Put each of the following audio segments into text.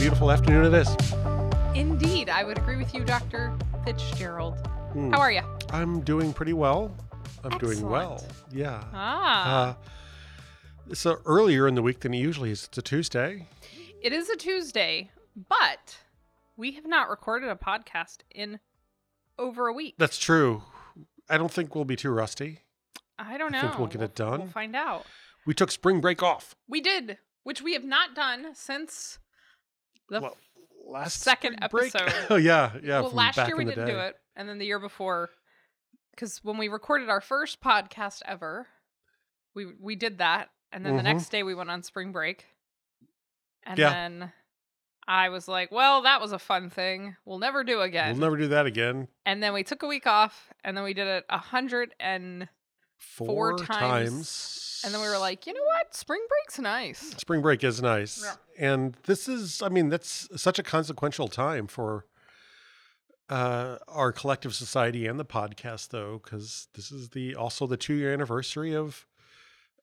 beautiful afternoon it is. Indeed, I would agree with you, Dr. Fitzgerald. Hmm. How are you? I'm doing pretty well. I'm doing well. Yeah. Ah, Uh, so earlier in the week than it usually is. It's a Tuesday. it is a Tuesday, but we have not recorded a podcast in over a week. That's true. I don't think we'll be too rusty. I don't know. I think we'll get it done. We'll find out. We took spring break off. We did, which we have not done since the. Well, last second episode. oh yeah, yeah. well, last year we didn't day. do it, and then the year before, because when we recorded our first podcast ever, we we did that, and then the Mhm. next day we went on spring break, and Yeah. then I was like, "Well, that was a fun thing. We'll never do again." We'll never do that again. and then we took a week off, and then we did it a hundred and, Four, times. times. and then we were like, "You know what? Spring break's nice." spring break is nice. Yeah. And this is, I mean, that's such a consequential time for uh, our collective society and the podcast, though, because this is the also the two year anniversary of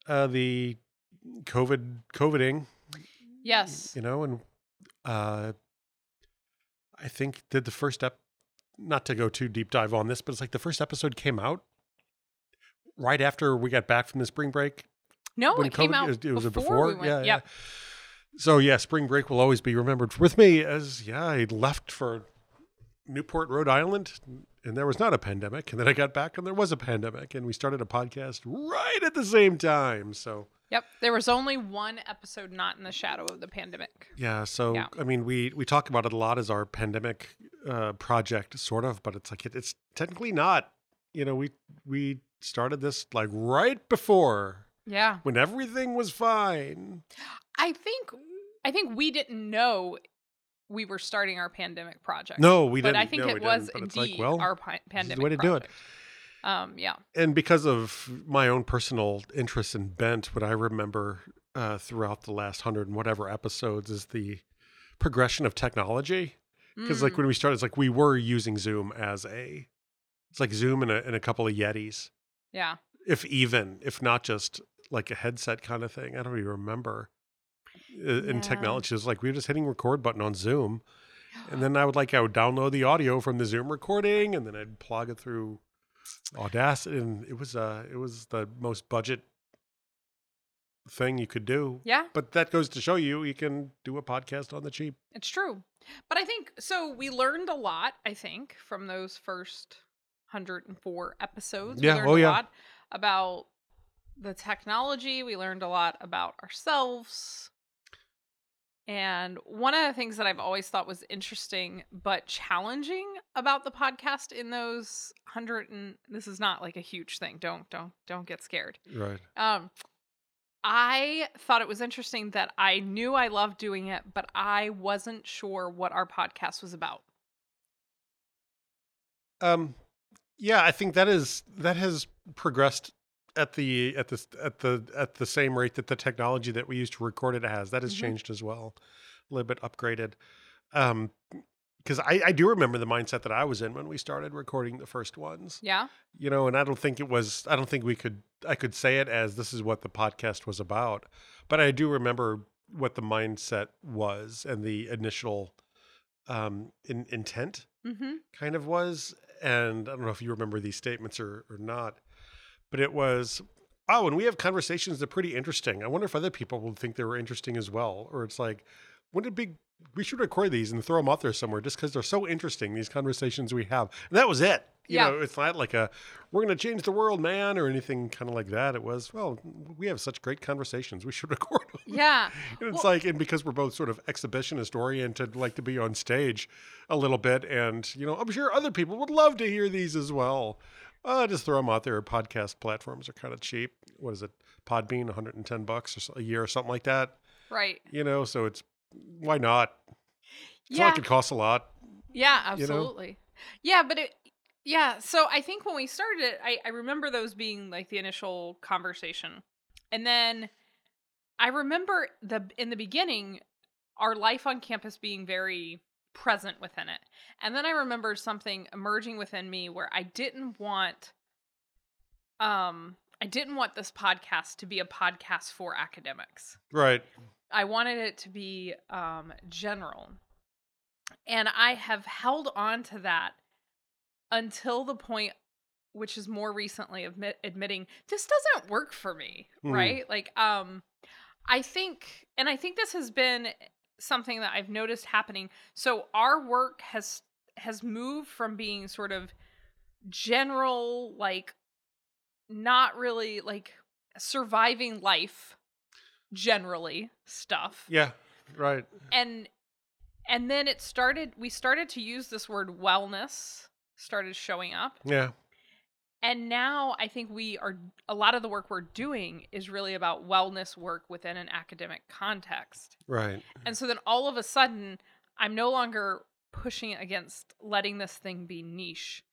uh, the COVID COVIDing, Yes. you know, and uh, I think did the first ep, not to go too deep dive on this, but it's like the first episode came out right after we got back from the spring break No, when it came COVID out it was before, before. we went. yeah, yep. yeah. So yeah, spring break will always be remembered with me as yeah, I left for Newport, Rhode Island, and there was not a pandemic, and then I got back and there was a pandemic, and we started a podcast right at the same time. So Yep. There was only one episode not in the shadow of the pandemic. yeah, so Yeah. I mean, we we talk about it a lot as our pandemic uh, project, sort of, but it's like it, it's technically not. You know, we we started this like right before Yeah. when everything was fine. I think I think we didn't know we were starting our pandemic project. No, we but didn't. But I think no, it was didn't, but it's indeed like, well, our pi- pandemic way to do it. Um, yeah. and because of my own personal interest and bent, what I remember uh, throughout the last hundred and whatever episodes is the progression of technology. Because like Mm, when we started, it's like we were using Zoom as a, it's like Zoom and a, and a couple of Yetis, yeah, if even, if not just like a headset kind of thing. I don't even remember. Uh, In Yeah. technology, it's like we were just hitting record button on Zoom, and then I would like I would download the audio from the Zoom recording, and then I'd plug it through Audacity, and it was uh it was the most budget thing you could do. yeah, But that goes to show you you can do a podcast on the cheap. it's true. But I think so. We learned a lot. I think from those first hundred and four episodes. Yeah, we learned oh, a yeah. lot about the technology. We learned a lot about ourselves. And one of the things that I've always thought was interesting but challenging about the podcast in those hundred and this is not like a huge thing. Don't don't don't get scared. Right. Um I thought it was interesting that I knew I loved doing it, but I wasn't sure what our podcast was about. Um yeah, I think that is that has progressed at the at the at the at the same rate that the technology that we used to record it has. That has Mhm. changed as well. A little bit upgraded. Um because I, I do remember the mindset that I was in when we started recording the first ones. Yeah? you know and i don't think it was i don't think we could i could say it as this is what the podcast was about but i do remember what the mindset was and the initial um in, intent Mm-hmm. kind of was and i don't know if you remember these statements or or not but it was oh and we have conversations that are pretty interesting. I wonder if other people will think they were interesting as well. Or it's like wouldn't it be we should record these and throw them out there somewhere just because they're so interesting these conversations we have. And that was it you Yeah. know it's not like a we're going to change the world man or anything kind of like that it was well we have such great conversations we should record them Yeah. and it's Well- like, and because we're both sort of exhibitionist oriented, like to be on stage a little bit, and you know, I'm sure other people would love to hear these as well. Uh, just throw them out there. Podcast platforms are kind of cheap. What is it? Podbean, 110 bucks or so, a year or something like that. Right. You know, so it's why not? It's Yeah. not like it costs a lot. Yeah, you know? absolutely. Yeah, but it yeah, so I think when we started it, I, I remember those being like the initial conversation. And then I remember the in the beginning our life on campus being very present within it. And then I remember something emerging within me where I didn't want um I didn't want this podcast to be a podcast for academics. Right. I wanted it to be um, general. And I have held on to that until the point, which is more recently admit, admitting this doesn't work for me, Mm. right? Like, um, I think, and I think this has been something that I've noticed happening. So our work has has moved from being sort of general, like not really like surviving life generally stuff Yeah. Right. and and then it started we started to use this word wellness started showing up Yeah. and now i think we are a lot of the work we're doing is really about wellness work within an academic context Right. and so then all of a sudden i'm no longer pushing against letting this thing be niche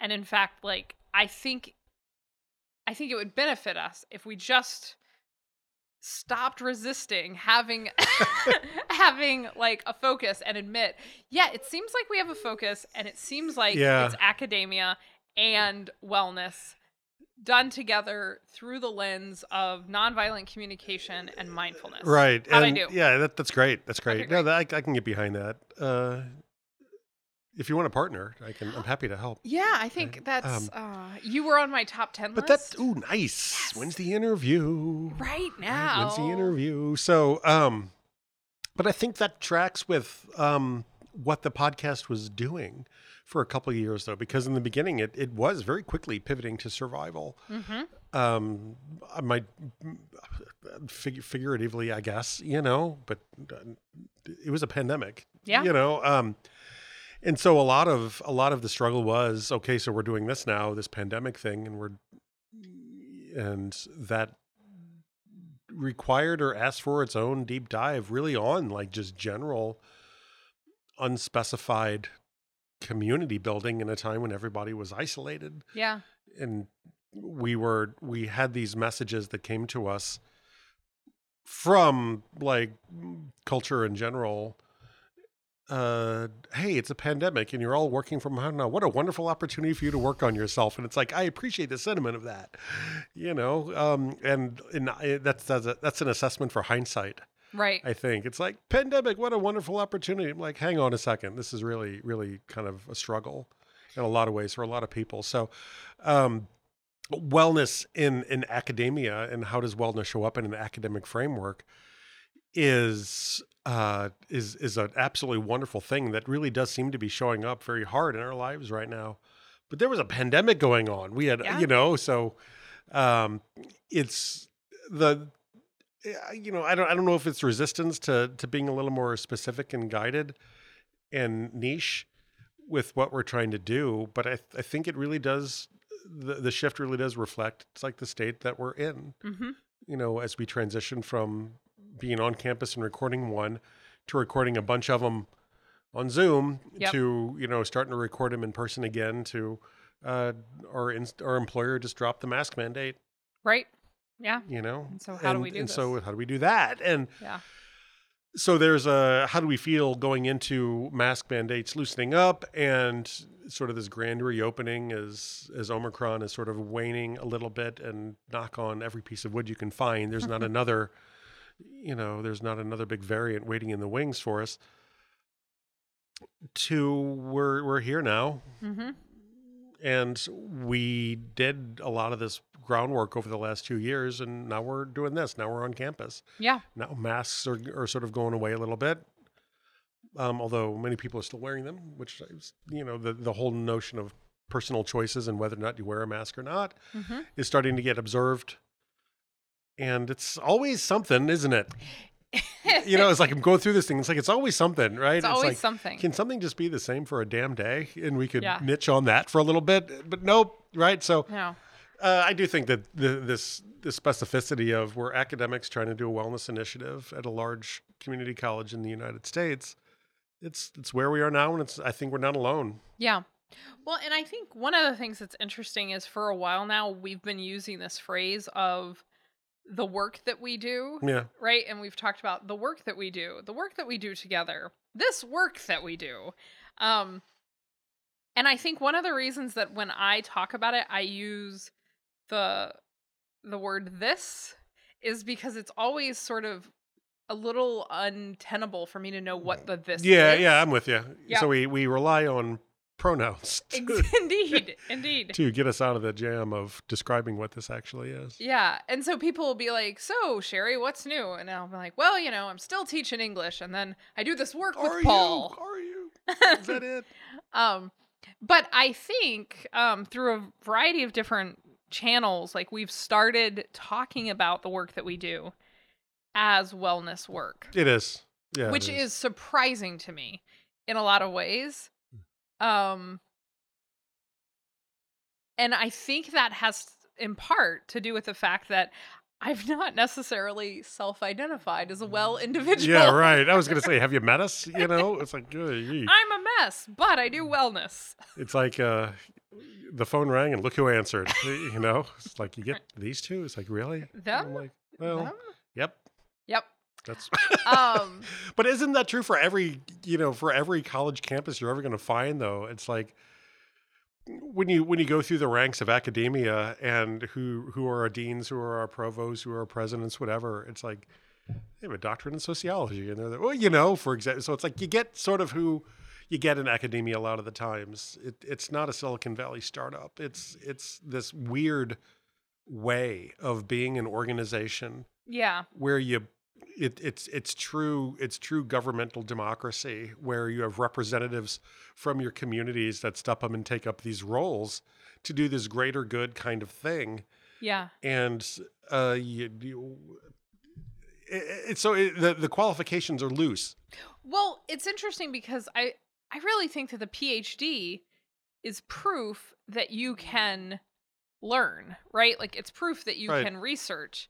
and in fact like i think i think it would benefit us if we just stopped resisting having having like a focus and admit yeah it seems like we have a focus and it seems like Yeah. it's academia and wellness done together through the lens of nonviolent communication and mindfulness Right. How'd and yeah, that, that's great. That's great. Okay, No, great. that, I, I can get behind that. Uh, if you want a partner, I can. I'm happy to help. Yeah, I think Right. that's Um, uh you were on my top 10 But list. that ooh, nice. Yes. When's the interview? right Right, now. When's the interview? So, um, but I think that tracks with um what the podcast was doing for a couple of years though, because in the beginning it it was very quickly pivoting to survival. Mhm. Um, I might fig- figuratively, I guess, you know, but uh, it was a pandemic. Yeah. You know, um, and so a lot of a lot of the struggle was okay. So we're doing this now, this pandemic thing, and we're and that required or asked for its own deep dive, really on like just general, unspecified community building in a time when everybody was isolated Yeah. and we were we had these messages that came to us from like culture in general uh hey it's a pandemic and you're all working from home now. What a wonderful opportunity for you to work on yourself. And it's like i appreciate the sentiment of that you know um and and that's that's, a, that's an assessment for hindsight Right. i think. It's like pandemic what a wonderful opportunity. I'm like hang on a second. This is really really kind of a struggle in a lot of ways for a lot of people. So um wellness in in academia and how does wellness show up in an academic framework is uh is is an absolutely wonderful thing that really does seem to be showing up very hard in our lives right now but there was a pandemic going on we had Yeah. you know so um it's the you know i don't i don't know if it's resistance to to being a little more specific and guided and niche with what we're trying to do but i i think it really does the, the shift really does reflect it's like the state that we're in Mm-hmm. you know as we transition from being on campus and recording one to recording a bunch of them on zoom Yep. to you know starting to record them in person again to uh our in, our employer just dropped the mask mandate Right. Yeah. you know And so how do we do and this? so how do we do that and Yeah. so there's a how do we feel going into mask mandates loosening up and sort of this grand reopening as as omicron is sort of waning a little bit and knock on every piece of wood you can find there's not another you know there's not another big variant waiting in the wings for us to we're we're here now Mm-hmm. and we did a lot of this groundwork over the last two years and now we're doing this now we're on campus Yeah. now masks are, are sort of going away a little bit um, although many people are still wearing them which is you know the, the whole notion of personal choices and whether or not you wear a mask or not Mm-hmm. is starting to get observed and it's always something isn't it you know it's like i'm going through this thing it's like it's always something right it's always like something. can something just be the same for a damn day and we could Yeah. niche on that for a little bit but nope right so no. uh, I do think that the, this the specificity of we're academics trying to do a wellness initiative at a large community college in the United States. It's it's where we are now, and it's I think we're not alone. Yeah. Well, and I think one of the things that's interesting is for a while now we've been using this phrase of the work that we do, Yeah, right? And we've talked about the work that we do, the work that we do together, this work that we do. Um and I think one of the reasons that when I talk about it I use the the word this is because it's always sort of a little untenable for me to know what the this yeah, is. yeah, I'm with you. Yeah. So we we rely on pronouns to, indeed, indeed. to get us out of the jam of describing what this actually is. Yeah. And so people will be like, So, Sherry, what's new? And I'll be like, Well, you know, I'm still teaching English. And then I do this work with Are Paul. you? Are you? Is that it? um, but I think um, through a variety of different channels, like we've started talking about the work that we do as wellness work, It is. Yeah. which is surprising to me in a lot of ways. Um, and I think that has in part to do with the fact that I've not necessarily self-identified as a well individual. Yeah, right. I was gonna say, have you met us? You know, it's like, yee. I'm a mess, but I do wellness. it's like uh, the phone rang and look who answered. You know, it's like you get these two. It's like really. Them? I'm like, well, Them? yep. Yep. That's. Um, but isn't that true for every you know for every college campus you're ever going to find though? It's like when you when you go through the ranks of academia and who who are our deans, who are our provosts, who are our presidents, whatever. It's like they have a doctorate in sociology, and they're like, well, you know, for example. So it's like you get sort of who you get in academia a lot of the times. It, it's not a Silicon Valley startup. It's it's this weird way of being an organization yeah. where you it, it's it's true it's true governmental democracy where you have representatives from your communities that step up and take up these roles to do this greater good kind of thing Yeah. and uh you, you it, it, so it, the the qualifications are loose Well, it's interesting because I I really think that the PhD is proof that you can learn, right? Like it's proof that you Right. can research.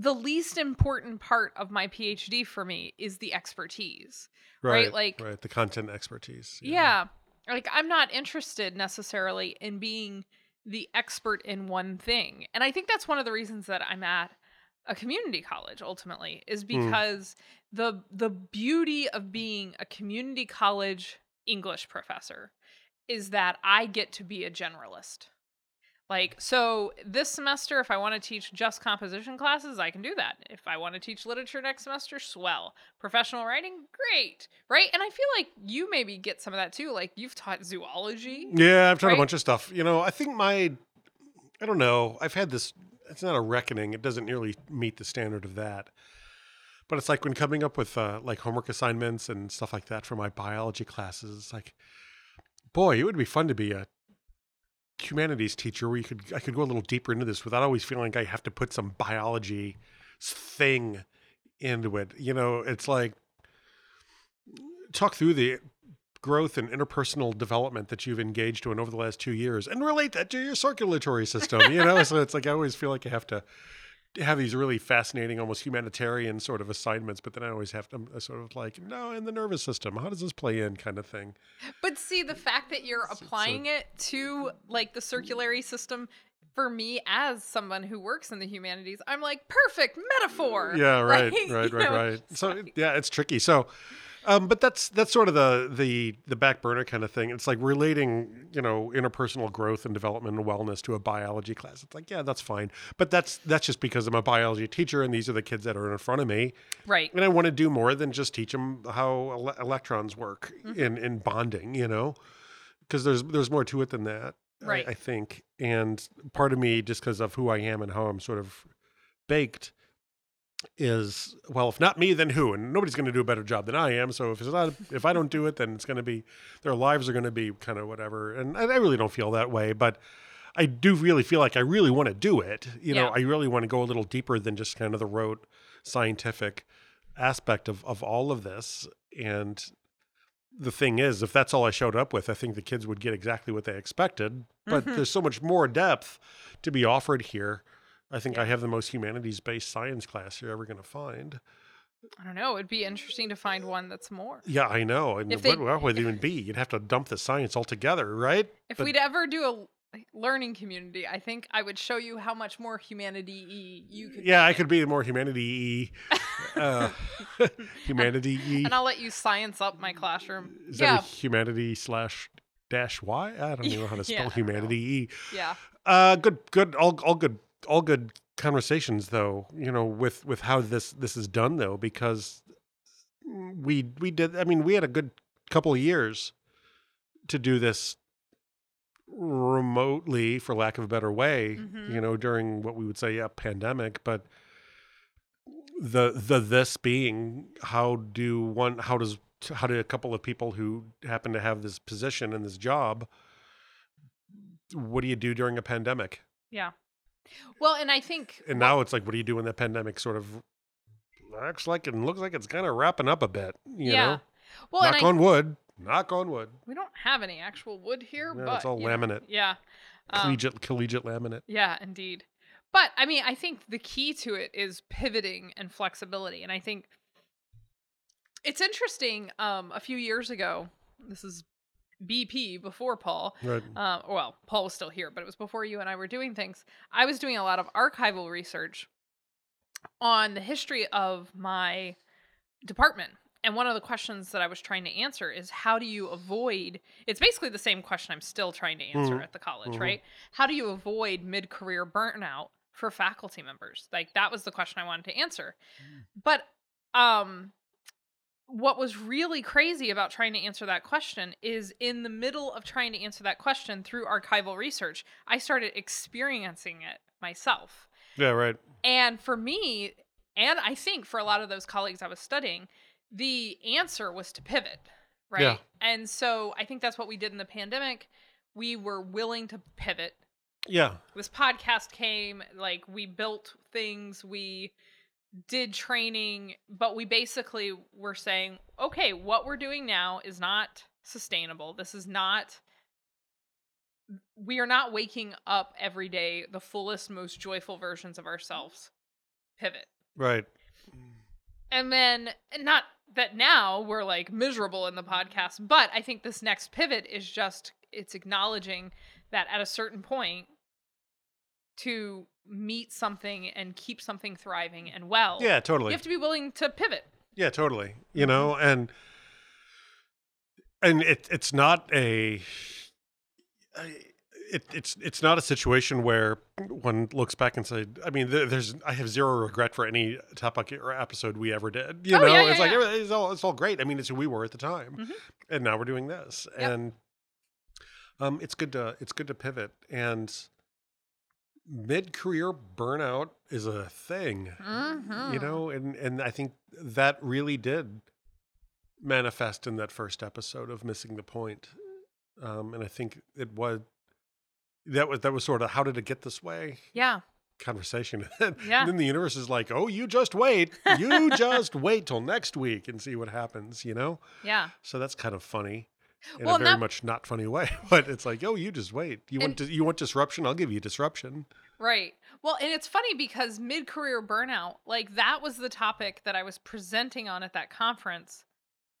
The least important part of my PhD for me is the expertise. Right, like- right the content expertise Yeah. Like I'm not interested necessarily in being the expert in one thing. And I think that's one of the reasons that I'm at a community college ultimately is hmm. because the the beauty of being a community college English professor is that I get to be a generalist. Like so this semester if I want to teach just composition classes, I can do that. If I want to teach literature next semester, swell. Professional writing, great. Right? And I feel like you maybe get some of that too. Like you've taught zoology. Yeah, I've taught Right? a bunch of stuff. You know, I think my, I don't know. I've had this. It's not a reckoning. It doesn't nearly meet the standard of that. But it's like when coming up with uh, like homework assignments and stuff like that for my biology classes. It's like, boy, it would be fun to be a humanities teacher where you could I could go a little deeper into this without always feeling like I have to put some biology thing into it. You know, it's like talk through the growth and interpersonal development that you've engaged in over the last two years and relate that to your circulatory system you know so it's like i always feel like i have to have these really fascinating almost humanitarian sort of assignments but then i always have to uh, sort of like no in the nervous system how does this play in? kind of thing. But see, the fact that you're applying it to like the circulatory system for me as someone who works in the humanities, I'm like perfect metaphor. yeah right right right know, right. so yeah it's tricky. So um, but that's that's sort of the the the back burner kind of thing. It's like relating, you know, interpersonal growth and development and wellness to a biology class. It's like, yeah, that's fine. But that's that's just because I'm a biology teacher and these are the kids that are in front of me. Right. And I want to do more than just teach them how ele- electrons work Mm-hmm. in in bonding, you know, because there's there's more to it than that. I- Right. I, think, and part of me, just because of who I am and how I'm sort of baked, is well, if not me, then who? And nobody's going to do a better job than I am. So if it's not, if I don't do it, then it's going to be their lives are going to be kind of whatever. And I, I really don't feel that way, but. I do really feel like I really want to do it. You know, I really want to go a little deeper than just kind of the rote scientific aspect of, of all of this. And the thing is, if that's all I showed up with, I think the kids would get exactly what they expected. But Mhm. there's so much more depth to be offered here. I think I have the most humanities based science class you're ever going to find. I don't know. It'd be interesting to find one that's more. Yeah, I know. And If what, they- what would it even be? You'd have to dump the science altogether, right? If But- we'd ever do a learning community, I think I would show you how much more humanity you could. Yeah, I could be more humanity uh, humanity and I'll let you science up my classroom. Is that yeah, a humanity slash dash Y? I don't even know how to spell Yeah, humanity. yeah. Uh, good, good, all, all good, all good conversations though, you know, with with how this this is done though, because we we did. I mean, we had a good couple of years to do this remotely, for lack of a better way. Mhm. You know, during what we would say a pandemic, but the the this being how do one how does how do a couple of people who happen to have this position and this job what do you do during a pandemic Yeah. Well, and I think and now it's like what do you do when the pandemic sort of acts like and looks like it's kind of wrapping up a bit you yeah. know Well, knock and I, on wood knock on wood we don't have any actual wood here, No, but it's all you know, laminate. yeah. Um, collegiate collegiate laminate Yeah, indeed. But I mean, I think the key to it is pivoting and flexibility. And I think it's interesting. Um, a few years ago, this is BP before Paul. right Uh, well, Paul was still here, but it was before you and I were doing things. I was doing a lot of archival research on the history of my department. And one of the questions that I was trying to answer is how do you avoid it's basically the same question I'm still trying to answer Mhm. at the college, Mhm. right? How do you avoid mid-career burnout for faculty members? Like that was the question I wanted to answer. But um what was really crazy about trying to answer that question is in the middle of trying to answer that question through archival research, I started experiencing it myself. yeah right And for me, and I think for a lot of those colleagues I was studying, the answer was to pivot, right? Yeah. And so I think that's what we did in the pandemic. We were willing to pivot. yeah This podcast came, like we built things, we did training, but we basically were saying, okay, what we're doing now is not sustainable. This is not we are not waking up every day the fullest, most joyful versions of ourselves. Pivot. right And then, and not that now we're like miserable in the podcast, but I think this next pivot is just it's acknowledging that at a certain point to meet something and keep something thriving and well, yeah totally you have to be willing to pivot. Yeah, totally. You know, and and it it's not a it, it's it's not a situation where one looks back and said, I mean, there's I have zero regret for any topic or episode we ever did. You Oh, know, yeah, yeah, it's like yeah. everything- it's all it's all great. I mean, it's who we were at the time, Mhm. and now we're doing this, Yep. and um, it's good to it's good to pivot and mid career burnout is a thing you Mhm. know and and i think that really did manifest in that first episode of missing the point um and i think it was that was that was sort of how did it get this way Yeah. conversation Yeah. and then the universe is like oh you just wait you just wait till next week and see what happens you know Yeah. so that's kind of funny in Well, a very that- much not funny way but it's like oh you just wait you want And- to, you want disruption i'll give you disruption Right. Well, and it's funny because mid career burnout, like that was the topic that I was presenting on at that conference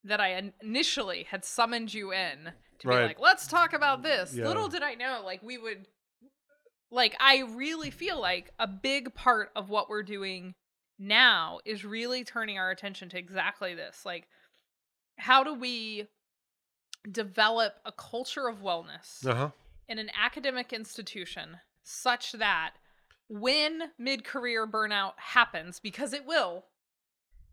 that I initially had summoned you in to Right. be like, let's talk about this. Yeah. Little did I know, like, we would, like, I really feel like a big part of what we're doing now is really turning our attention to exactly this. Like, how do we develop a culture of wellness? uh-huh in an academic institution such that when mid career burnout happens, because it will,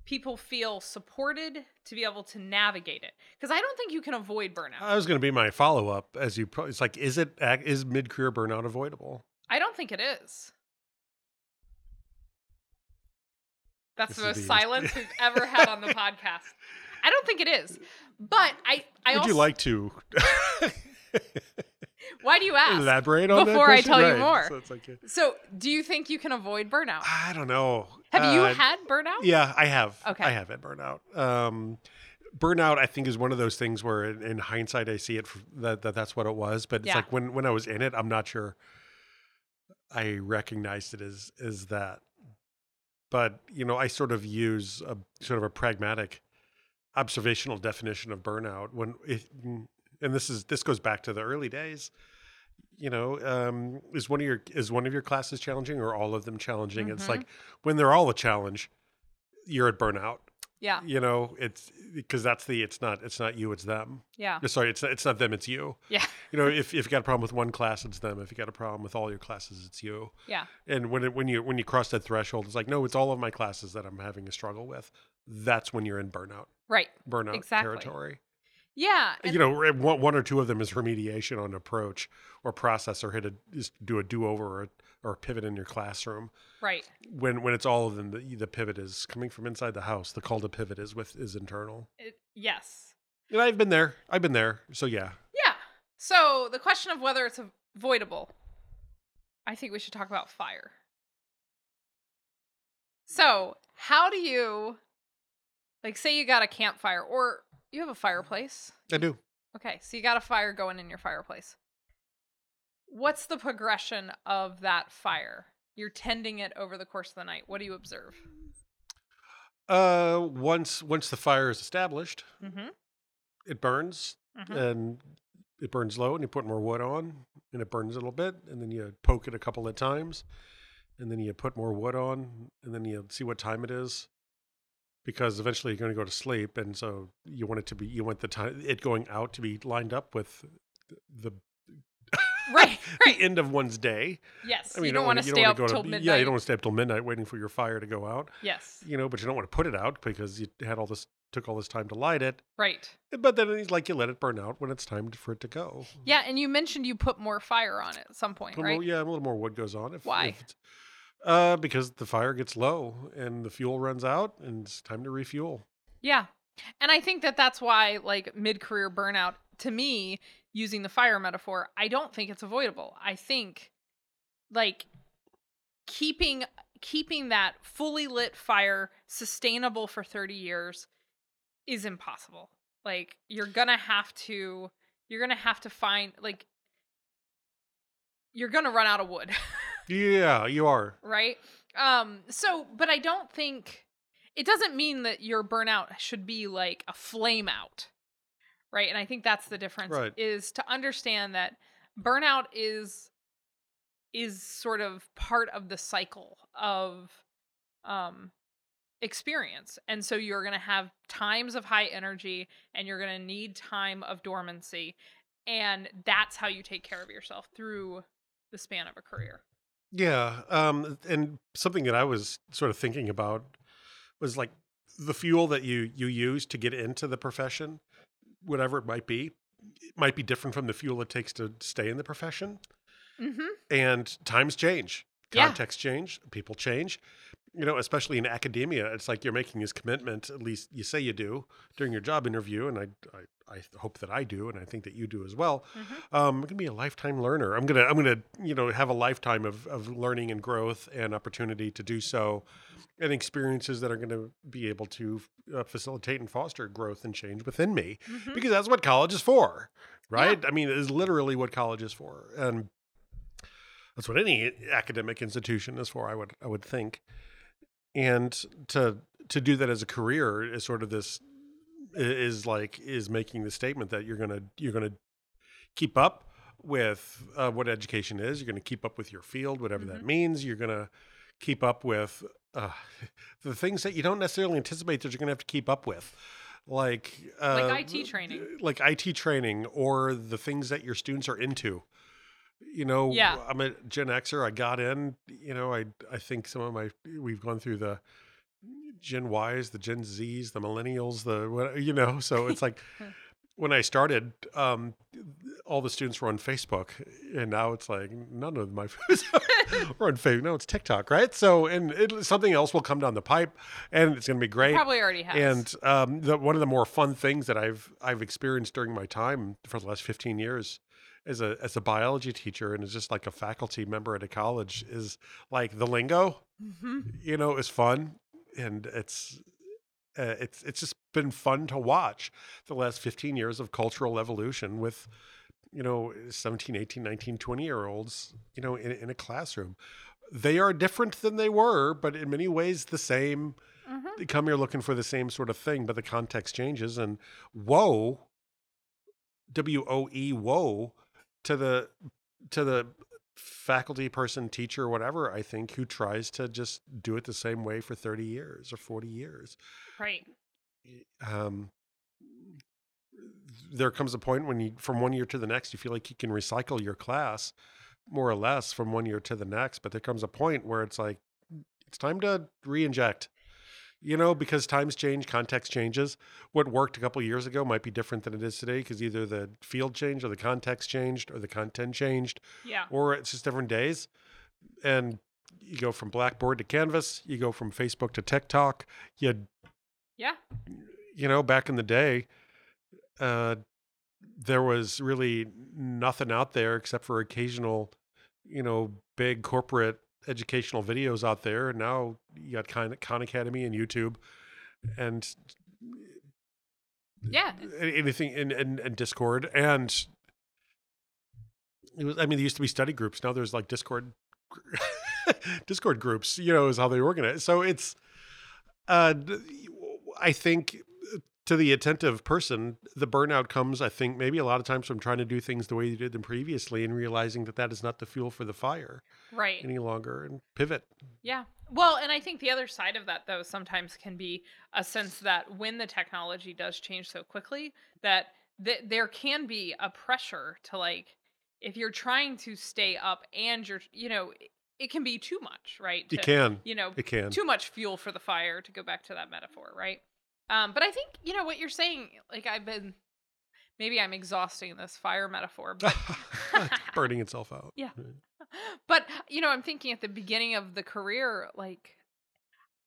people feel supported to be able to navigate it. Because I don't think you can avoid burnout. I was going to be my follow up as you. Pro- it's like, is it is mid career burnout avoidable? I don't think it is. That's This the most silence we've ever had on the podcast. I don't think it is. But I, I Would also, you like to why do you ask? elaborate on that Before I tell you more. So it's like, So, do you think you can avoid burnout? I don't know. Have you Uh, had burnout? Yeah, I have. Okay. I have had burnout. Um, burnout, I think, is one of those things where, in, in hindsight, I see it f that, that that's what it was. But it's Yeah. like when when I was in it, I'm not sure I recognized it as as that. But you know, I sort of use a sort of a pragmatic observational definition of burnout when it, and this is this goes back to the early days you know um is one of your is one of your classes challenging or all of them challenging it's Mhm. like when they're all a challenge you're at burnout Yeah. You know, it's because that's the it's not it's not you, it's them. Yeah. Sorry, it's it's not them, it's you. Yeah. You know, if if you got a problem with one class, it's them. If you got a problem with all your classes, it's you. Yeah. And when it, when you when you cross that threshold, it's like no, it's all of my classes that I'm having a struggle with. That's when you're in burnout Right. burnout Exactly. territory. Yeah. you know, one, one or two of them is remediation on approach or process or hit a do a do over or, a- or pivot in your classroom. right. When when it's all of them, the, the pivot is coming from inside the house. The call to pivot is with is internal. It, yes. And I've been there. I've been there. So yeah, Yeah. So the question of whether it's avoidable, I think we should talk about fire. So, how do you, like, say you got a campfire or you have a fireplace? I do. Okay, so you got a fire going in your fireplace. What's the progression of that fire? You're tending it over the course of the night. What do you observe? Uh, once once the fire is established, Mm-hmm. it burns Mhm. and it burns low, and you put more wood on, and it burns a little bit, and then you poke it a couple of times, and then you put more wood on, and then you see what time it is, because eventually you're going to go to sleep, and so you want it to be you want the time it going out to be lined up with the Right, right. the end of one's day. Yes. I mean, you don't want wanna- stay up till midnight. Yeah, you don't want to stay up till midnight waiting for your fire to go out. Yes. You know, but you don't want to put it out because you had all this took all this time to light it. Right. But then it's like you let it burn out when it's time for it to go. Yeah, and you mentioned you put more fire on it at some point, right? little- yeah, a little more wood goes on. If, Why? if uh, because the fire gets low and the fuel runs out, and it's time to refuel. Yeah. And I think that that's why, like, mid career burnout, to me, using the fire metaphor, I don't think it's avoidable. I think, like, keeping keeping that fully lit fire sustainable for 30 years is impossible. Like you're going to have to you're going to have to find like you're going to run out of wood. Yeah, you are. right? Um, so, but I don't think it doesn't mean that your burnout should be like a flame out, right? And I think that's the difference Right. is to understand that burnout is is sort of part of the cycle of um experience. And so you're going to have times of high energy and you're going to need time of dormancy and that's how you take care of yourself through the span of a career. Yeah, um, and something that I was sort of thinking about was like the fuel that you you use to get into the profession, whatever it might be, it might be different from the fuel it takes to stay in the profession. Mhm. And times change, Yeah. context change, people change. You know, especially in academia, it's like you're making this commitment. At least you say you do during your job interview, and I, I, I hope that I do, and I think that you do as well. Mhm. Um, I'm gonna be a lifetime learner. I'm gonna, I'm gonna, you know, have a lifetime of of learning and growth and opportunity to do so, and experiences that are gonna be able to uh, facilitate and foster growth and change within me, Mhm. because that's what college is for, right? I mean, it is literally what college is for, and that's what any academic institution is for. I would, I would think, and to to do that as a career is sort of this is like is making the statement that you're gonna you're gonna keep up with uh, what education is. You're gonna keep up with your field, whatever that Mhm. means. You're gonna keep up with uh, the things that you don't necessarily anticipate that you're gonna have to keep up with. Like, uh, Like IT training. like IT training, or the things that your students are into. You know, Yeah. I'm a Gen Xer. I got in. You know, I I think some of my we've gone through the Gen Ys, the Gen Zs, the Millennials, the you know. So it's like when I started, um, all the students were on Facebook, and now it's like none of my we're on Facebook. No, it's TikTok, right? So and it, something else will come down the pipe, and it's going to be great. Probably already has. And um, the, one of the more fun things that I've I've experienced during my time for the last fifteen years as a as a biology teacher and as just like a faculty member at a college is like the lingo. Mhm. You know, is fun, and it's uh, it's it's just been fun to watch the last 15 years of cultural evolution with you know 17 18 19 20 year olds you know in, in a classroom they are different than they were but in many ways the same Mhm. they come here looking for the same sort of thing, but the context changes. And woe, W O E, woe to the to the faculty person, teacher, whatever. I think who tries to just do it the same way for thirty years or forty years. Right. um, there comes a point when you, from one year to the next, you feel like you can recycle your class more or less from one year to the next. But there comes a point where it's like, it's time to re-inject you know because times change context changes what worked a couple years ago might be different than it is today because either the field changed or the context changed or the content changed Yeah. or it's just different days and you go from blackboard to canvas you go from facebook to tiktok you Yeah. you know back in the day uh there was really nothing out there except for occasional you know big corporate educational videos out there and now you got Khan, Khan Academy and YouTube and Yeah. anything in, in, in Discord and it was I mean there used to be study groups now there's like Discord Discord groups you know is how they organize so it's uh I think to the attentive person the burnout comes I think maybe a lot of times from trying to do things the way you did them previously and realizing that that is not the fuel for the fire Right. any longer and pivot Yeah. Well, and I think the other side of that though sometimes can be a sense that when the technology does change so quickly that th- there can be a pressure to like if you're trying to stay up and you're you know it, it can be too much, right? you To- can You know, it can too much fuel for the fire to go back to that metaphor, right? Um but I think, you know, what you're saying like I've been maybe I'm exhausting this fire metaphor, but It's burning itself out Yeah. but you know i'm thinking at the beginning of the career like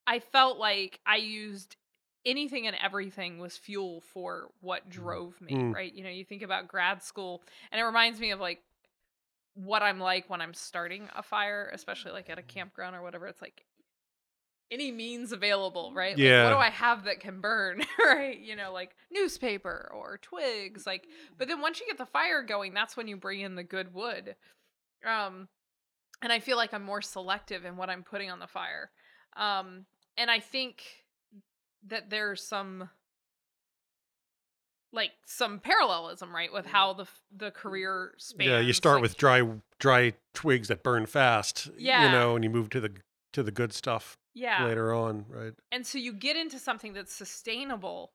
i felt like i used anything and everything was fuel for what drove me Mm. right you know you think about grad school and it reminds me of like what i'm like when i'm starting a fire especially like at a campground or whatever it's like any means available right like, Yeah. what do i have that can burn right you know like newspaper or twigs like but then once you get the fire going that's when you bring in the good wood um and i feel like i'm more selective in what i'm putting on the fire um and i think that there's some like some parallelism right with how the the career spans yeah you start like- with dry dry twigs that burn fast Yeah. you know and you move to the to the good stuff yeah. later on right? And so you get into something that's sustainable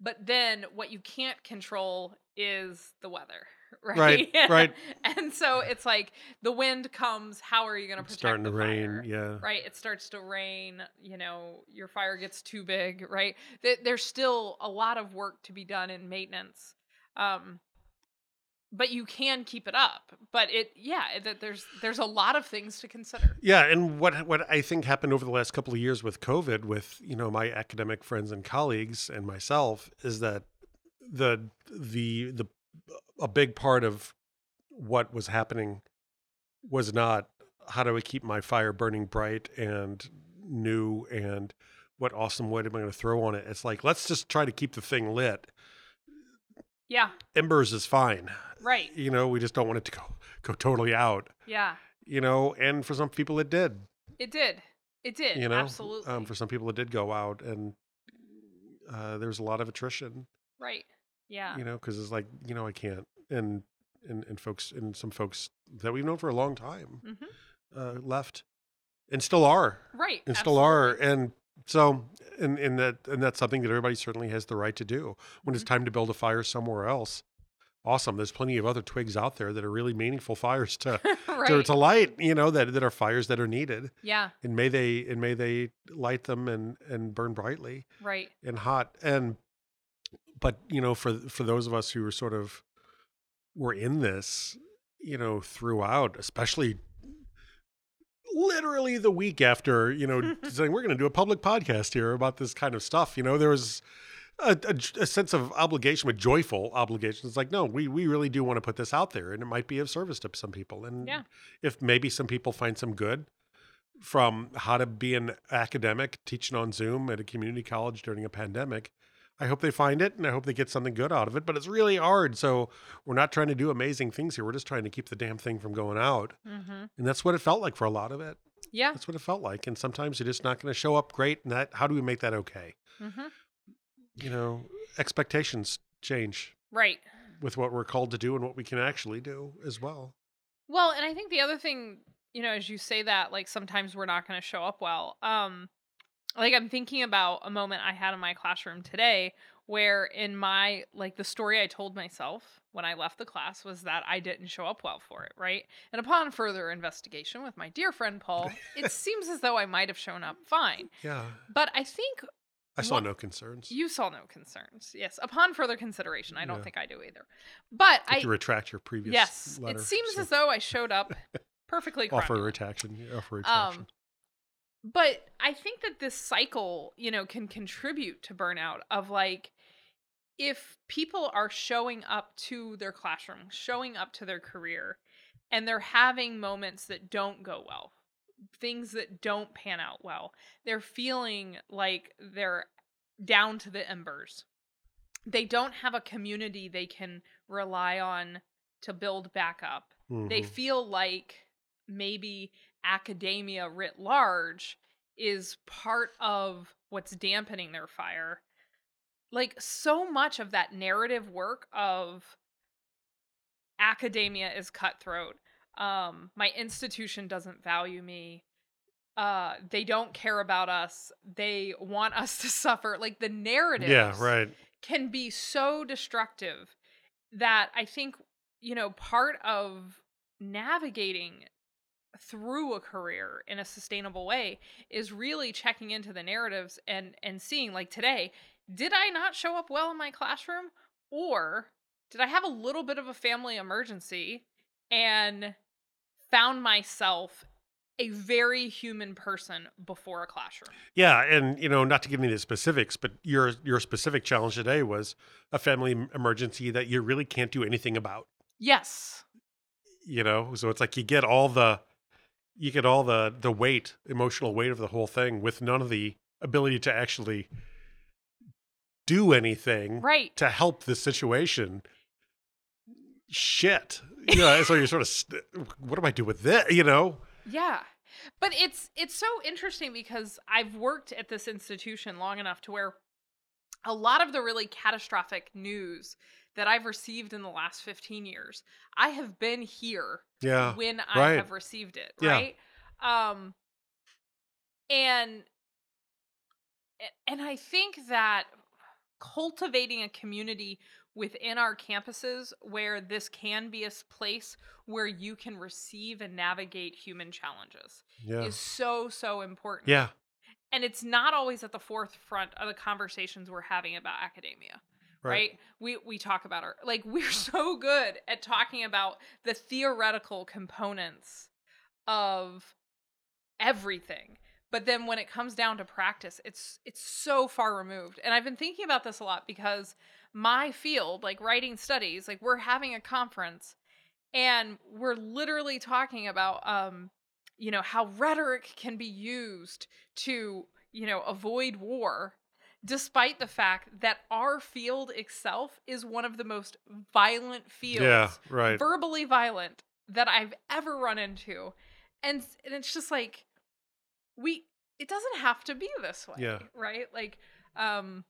but then what you can't control is the weather right Right, right. and so it's like the wind comes how are you going to protect starting to rain yeah. right? It starts to rain you know your fire gets too big right? There's still a lot of work to be done in maintenance um but you can keep it up but it yeah it, there's there's a lot of things to consider Yeah, and what what I think happened over the last couple of years with COVID, with you know my academic friends and colleagues and myself, is that the the the a big part of what was happening was not how do I keep my fire burning bright and new and what awesome wood am I going to throw on it? It's like let's just try to keep the thing lit. Yeah. Embers is fine, right. You know. We just don't want it to go go totally out, yeah. You know. And for some people, it did. it did. It did. You know absolutely. um, for some people it did go out and uh, there's a lot of attrition. Right. Yeah. You know because it's like you know i can't and and, and folks and some folks that we've known for a long time Mhm. uh, left and still are. Right. And still are and so and, and that and that's something that everybody certainly has the right to do. When it's Mhm. time to build a fire somewhere else awesome there's plenty of other twigs out there that are really meaningful fires to right to, to light you know that that are fires that are needed. Yeah. And may they and may they light them and and burn brightly right. and hot. And but you know for for those of us who are sort of were in this you know throughout especially literally the week after you know saying we're going to do a public podcast here about this kind of stuff. You know there was a, a, a sense of obligation but joyful obligation. It's like no we we really do want to put this out there and it might be of service to some people. And Yeah. if maybe some people find some good from how to be an academic teaching on zoom at a community college during a pandemic i hope they find it and i hope they get something good out of it but it's really hard so we're not trying to do amazing things here we're just trying to keep the damn thing from going out mm-hmm. and that's what it felt like for a lot of it yeah that's what it felt like and sometimes you're just not going to show up great and that how do we make that okay mm-hmm. you know expectations change right with what we're called to do and what we can actually do as well Well, and I think the other thing, you know, as you say that, like sometimes we're not going to show up well. Um, like I'm thinking about a moment I had in my classroom today where in my like the story I told myself when I left the class was that I didn't show up well for it, right? And upon further investigation with my dear friend Paul, it seems as though I might have shown up fine. Yeah. But I think I saw What- no concerns. you saw no concerns. Yes, upon further consideration, I don't Yeah. think I do either. But Have I to retract your previous yes, letter. it seems so as though I showed up perfectly offer a cromulent. retraction. Offer a retraction. Um, but I think that this cycle, you know, can contribute to burnout of like if people are showing up to their classroom, showing up to their career, and they're having moments that don't go well, things that don't pan out well, they're feeling like they're down to the embers. They don't have a community they can rely on to build back up they Mhm. feel like maybe academia writ large is part of what's dampening their fire. Like so much of that narrative work of academia is cutthroat. Um my institution doesn't value me. Uh they don't care about us. They want us to suffer. Like the narrative yeah, right. can be so destructive that I think, you know, part of navigating through a career in a sustainable way is really checking into the narratives and and seeing like today, did I not show up well in my classroom or did I have a little bit of a family emergency and found myself a very human person before a classroom? Yeah, and you know, not to give me the specifics, but your your specific challenge today was a family emergency that you really can't do anything about. Yes. You know, so it's like you get all the you get all the the weight, emotional weight of the whole thing with none of the ability to actually do anything Right. to help the situation. Shit. You know, so you're sort of st- what do I do with this, you know? Yeah. But it's it's so interesting because I've worked at this institution long enough to where a lot of the really catastrophic news that I've received in the last 15 years, I have been here Yeah. when I right. have received it, Yeah. right? Um and and I think that cultivating a community within our campuses where this can be a place where you can receive and navigate human challenges Yeah. is so so important. Yeah. And it's not always at the forefront of the conversations we're having about academia. Right. We we talk about our like we're so good at talking about the theoretical components of everything. But then when it comes down to practice, it's it's so far removed. And I've been thinking about this a lot because my field, like writing studies, like we're having a conference and we're literally talking about um you know how rhetoric can be used to, you know, avoid war despite the fact that our field itself is one of the most violent fields Yeah, right. verbally violent that I've ever run into. And, and it's just like we it doesn't have to be this way. Yeah. Right? Like um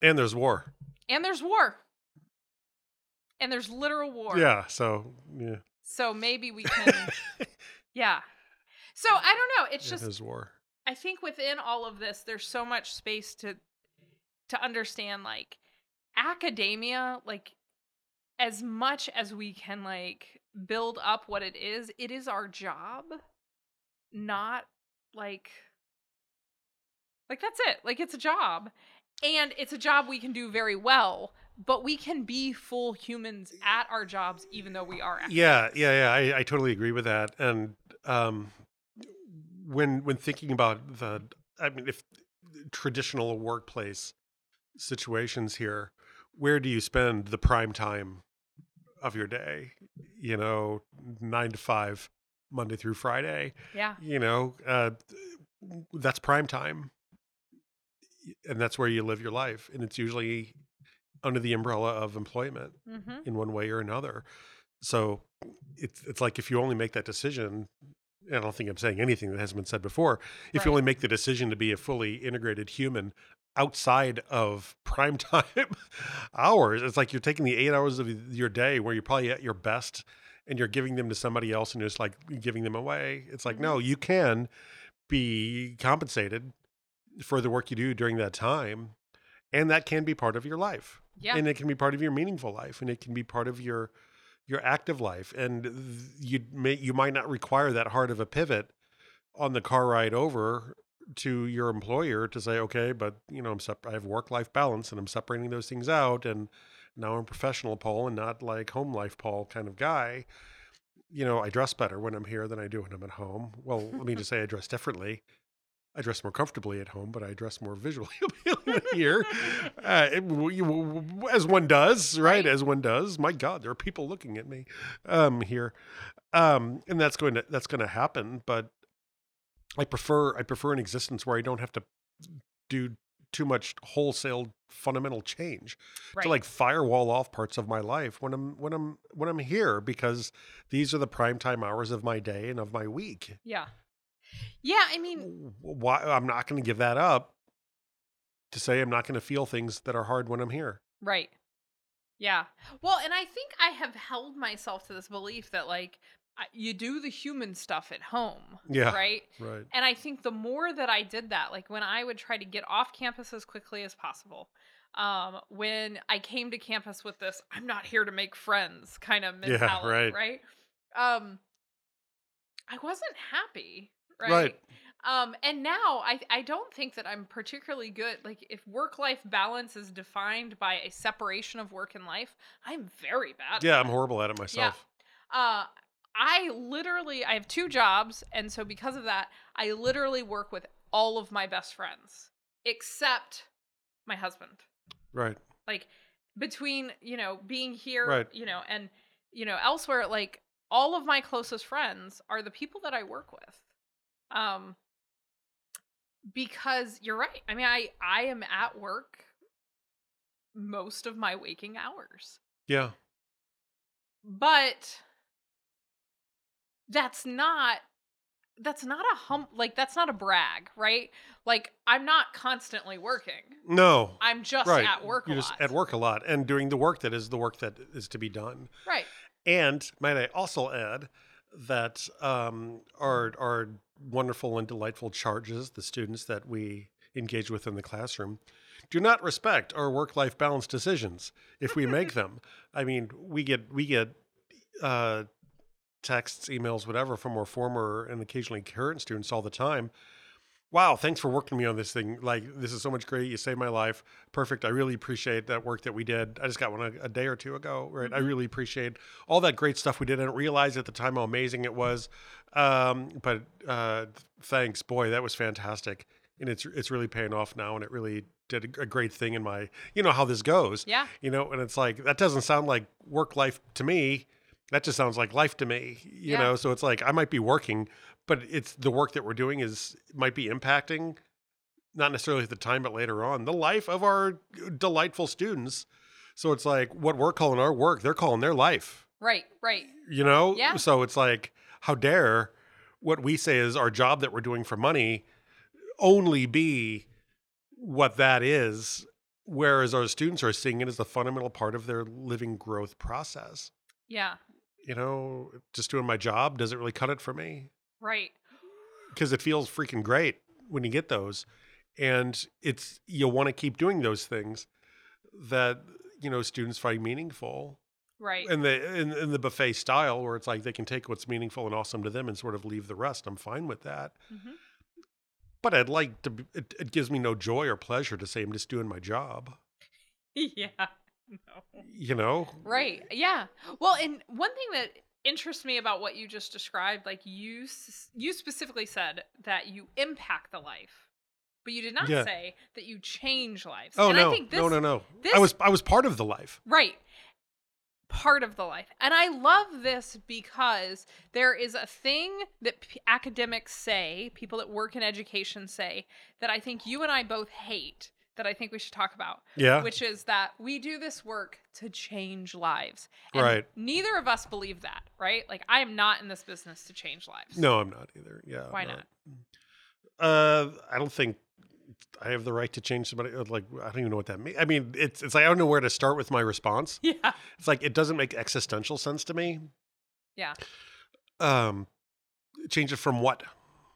And there's war. and there's war. And there's literal war. Yeah, so yeah. So maybe we can yeah. So I don't know, it's yeah, just there's war. I think within all of this, there's so much space to to understand like academia, like as much as we can like build up what it is, it is our job, not like like that's it. Like it's a job. And it's a job we can do very well, but we can be full humans at our jobs even though we are Yeah, yeah, yeah. I, I totally agree with that. And um, when when thinking about the, I mean, if traditional workplace situations here, where do you spend the prime time of your day? You know, nine to five, Monday through Friday. Yeah. You know, uh, that's prime time, and that's where you live your life, and it's usually under the umbrella of employment Mhm. in one way or another. So it's it's like if you only make that decision, I don't think I'm saying anything that hasn't been said before. If Right. you only make the decision to be a fully integrated human outside of prime time hours, it's like you're taking the eight hours of your day where you're probably at your best and you're giving them to somebody else and it's like giving them away. It's like, mm-hmm. no, you can be compensated for the work you do during that time. And that can be part of your life. Yeah. And it can be part of your meaningful life and it can be part of your your active life. And you may you might not require that hard of a pivot on the car ride over to your employer to say, okay, but you know, I'm sep- I have work life balance and I'm separating those things out and now I'm professional Paul and not like home life Paul kind of guy. You know, I dress better when I'm here than I do when I'm at home. Well, let me just say I dress differently. I dress more comfortably at home, but I dress more visually here, uh, as one does, right? Right. As one does. My God, there are people looking at me um, here, um, and that's going to that's going to happen. But I prefer I prefer an existence where I don't have to do too much wholesale fundamental change right. to like firewall off parts of my life when I'm when I'm when I'm here because these are the prime time hours of my day and of my week. yeah. Yeah, I mean, Why I'm not going to give that up to say I'm not going to feel things that are hard when I'm here. right. Yeah. Well, and I think I have held myself to this belief that like you do the human stuff at home, Yeah. right? Right. And I think the more that I did that, like when I would try to get off campus as quickly as possible, um, when I came to campus with this, I'm not here to make friends kind of Yeah, mentality, right. right? Um, I wasn't happy, right? Right. Um, and now I I don't think that I'm particularly good. Like if work life balance is defined by a separation of work and life, I'm very bad. Yeah, I'm horrible at it myself. Uh, I literally I have two jobs, and so because of that, I literally work with all of my best friends except my husband. Right. Like between you know being here, Right. you know, and you know elsewhere, like all of my closest friends are the people that I work with. Um, because you're right. I mean, I I am at work most of my waking hours Yeah. but that's not that's not a hum like that's not a brag right like i'm not constantly working No. i'm just right. at work You're a just lot at work a lot and doing the work that is the work that is to be done. right And might I also add that um, our our wonderful and delightful charges, the students that we engage with in the classroom, do not respect our work life balance decisions if we make them. I mean, we get we get uh, texts, emails, whatever from our former and occasionally current students all the time. Wow, thanks for working me on this thing. Like, this is so much great. You saved my life. Perfect. I really appreciate that work that we did. I just got one a, a day or two ago, right? I Mhm. really appreciate all that great stuff we did. I didn't realize at the time how amazing it was. Um, but uh, thanks, boy, that was fantastic. And it's it's really paying off now, and it really did a, a great thing in my, you know how this goes, yeah you know. And it's like that doesn't sound like work life to me. That just sounds like life to me, you Yeah. know. So it's like I might be working, but it's the work that we're doing is might be impacting not necessarily at the time but later on the life of our delightful students so it's like what we're calling our work they're calling their life right right you know Yeah. so it's like how dare what we say is our job that we're doing for money only be what that is whereas our students are seeing it as a fundamental part of their living growth process yeah you know just doing my job doesn't really cut it for me. Right. Because it feels freaking great when you get those and it's you'll want to keep doing those things that you know students find meaningful right. in the in, in the buffet style where it's like they can take what's meaningful and awesome to them and sort of leave the rest i'm fine with that. Mhm. but i'd like to it, it gives me no joy or pleasure to say i'm just doing my job. Yeah no you know Right. Yeah. Well, and one thing that interests me about what you just described, like you you specifically said that you impact the life, but you did not Yeah. say that you change lives. oh and no I think this, no no no this- i was i was part of the life Right. Part of the life. And I love this because there is a thing that p- academics say, people that work in education say, that I think you and I both hate, that I think we should talk about yeah which is that we do this work to change lives. And Right. Neither of us believe that, right? Like I am not in this business to change lives. no i'm not either yeah Why no. not? Uh, I don't think I have the right to change somebody. uh, Like, I don't even know what that means. I mean, it's it's like I don't know where to start with my response. Yeah. It's like it doesn't make existential sense to me. Yeah. Um, change it from what?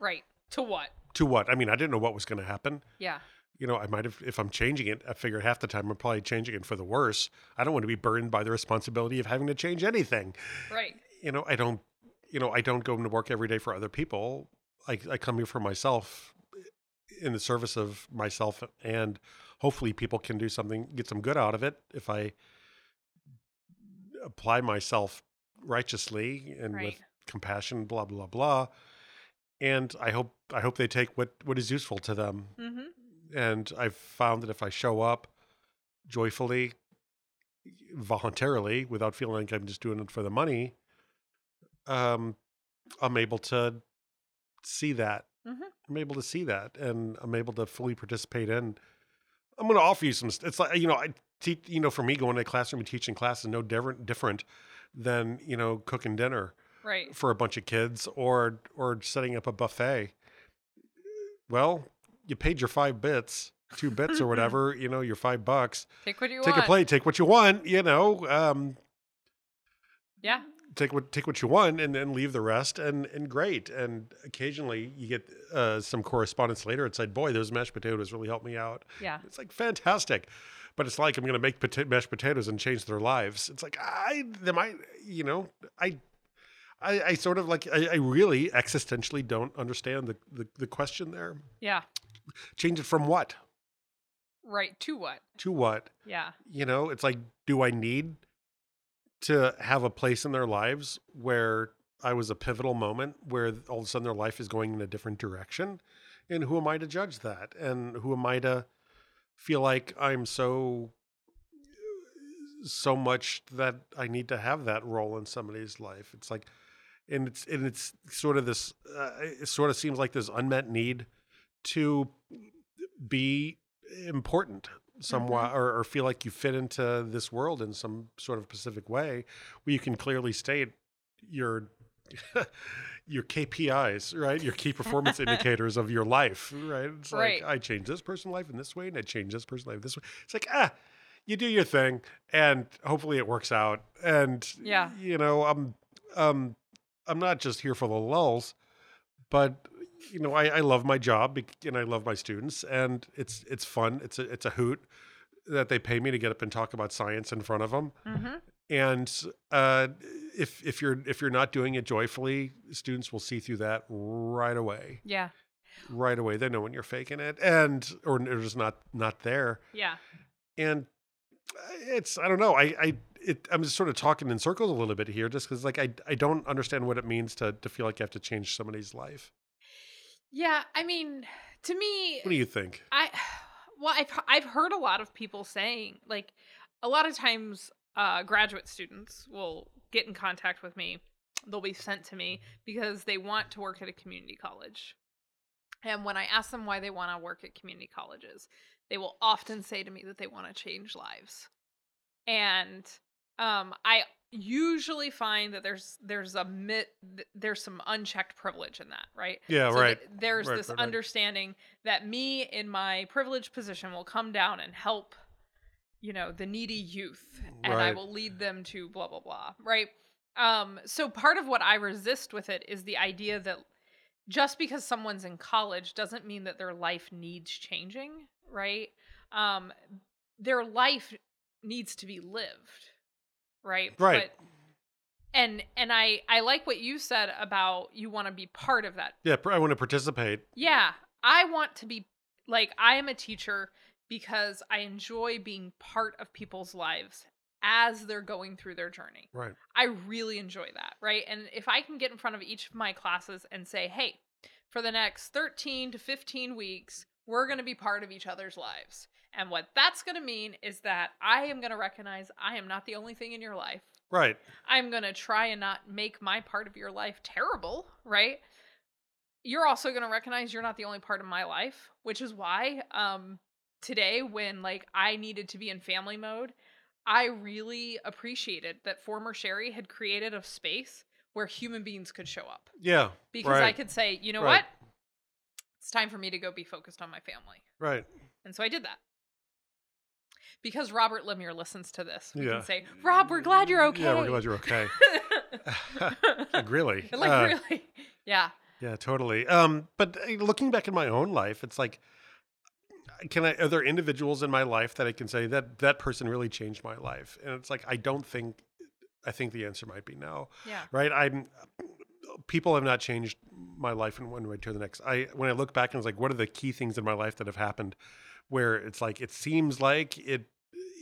Right. To what? to what? I mean, I didn't know what was going to happen. Yeah. You know, I might have, if I'm changing it, I figure half the time I'm probably changing it for the worse. I don't want to be burdened by the responsibility of having to change anything. Right. You know, I don't, you know, I don't go into work every day for other people. I, I come here for myself in the service of myself and hopefully people can do something, get some good out of it if I apply myself righteously and Right. with compassion, blah, blah, blah. And I hope, I hope they take what, what is useful to them Mm-hmm. And I've found that if I show up joyfully, voluntarily, without feeling like I'm just doing it for the money, um, I'm able to see that. Mhm. I'm able to see that, and I'm able to fully participate in. I'm going to offer you some. It's like you know, I teach. You know, for me, going to a classroom and teaching class is no different different than you know cooking dinner Right. for a bunch of kids or or setting up a buffet. Well, you paid your five bits, two bits or whatever, you know, your five bucks. Take what you Take want. Take a plate, take what you want, you know, um, Yeah. take what take what you want and then leave the rest and and great. And occasionally you get uh, some correspondence later. It's like, boy, those mashed potatoes really helped me out. Yeah. It's like fantastic. But it's like I'm going to make pota- mashed potatoes and change their lives. It's like I, they might, you know, I, I, I sort of like I, I really existentially don't understand the, the the question there. Yeah. Change it from what Right. To what? to what? Yeah. You know, it's like, do I need to have a place in their lives where I was a pivotal moment where all of a sudden their life is going in a different direction? And who am I to judge that? And who am I to feel like I'm so so much that I need to have that role in somebody's life? It's like and it's and it's sort of this uh, it sort of seems like this unmet need to be important somewhat or, or feel like you fit into this world in some sort of specific way where you can clearly state your your KPIs, right? Your key performance indicators of your life, right? It's Right. like I changed this person's life in this way and I changed this person's life this way. It's like, ah, you do your thing and hopefully it works out. And Yeah. you know, I'm um I'm not just here for the lulls, but you know, I, I love my job and I love my students, and it's it's fun. It's a it's a hoot that they pay me to get up and talk about science in front of them. Mm-hmm. And uh, if if you're if you're not doing it joyfully, students will see through that right away. Yeah. Right away, they know when you're faking it, and or they're just not not there. Yeah. And it's I don't know. I I it, I'm just sort of talking in circles a little bit here, just because like I I don't understand what it means to to feel like you have to change somebody's life. Yeah. I mean, to me, What do you think? I well, I've I've heard a lot of people saying like a lot of times uh, graduate students will get in contact with me. They'll be sent to me because they want to work at a community college. And when I ask them why they want to work at community colleges, they will often say to me that they want to change lives. And um, I usually find that there's there's a mit, there's some unchecked privilege in that, right? Yeah, So right. there's Right, this right, right. understanding that me in my privileged position will come down and help, you know, the needy youth, and I will lead them to blah blah blah. Right. Um. So part of what I resist with it is the idea that just because someone's in college doesn't mean that their life needs changing. Right. Um. Their life needs to be lived. Right. Right. But, and and I I like what you said about you want to be part of that Yeah, I want to participate. yeah, I want to be like I am a teacher because I enjoy being part of people's lives as they're going through their journey. Right. I really enjoy that, right? And if I can get in front of each of my classes and say, "Hey, for the next 13 to 15 weeks, we're going to be part of each other's lives." And what that's going to mean is that I am going to recognize I am not the only thing in your life. Right. I'm going to try and not make my part of your life terrible, right? You're also going to recognize you're not the only part of my life, which is why um today when like I needed to be in family mode, I really appreciated that former Sherry had created a space where human beings could show up Yeah. because I could say, "You know Right. what? It's time for me to go be focused on my family." Right. And so I did that. Because Robert Lemire listens to this, we Yeah. can say, "Rob, we're glad you're okay." Yeah, we're glad you're okay. like, really? like Uh, really yeah Yeah, totally. Um, but uh, looking back in my own life, it's like, can I? Are there individuals in my life that I can say that that person really changed my life? And it's like I don't think. I think the answer might be no. Yeah. Right. I'm. People have not changed my life in one way to the next. I when I look back and it's like, what are the key things in my life that have happened, where it's like it seems like it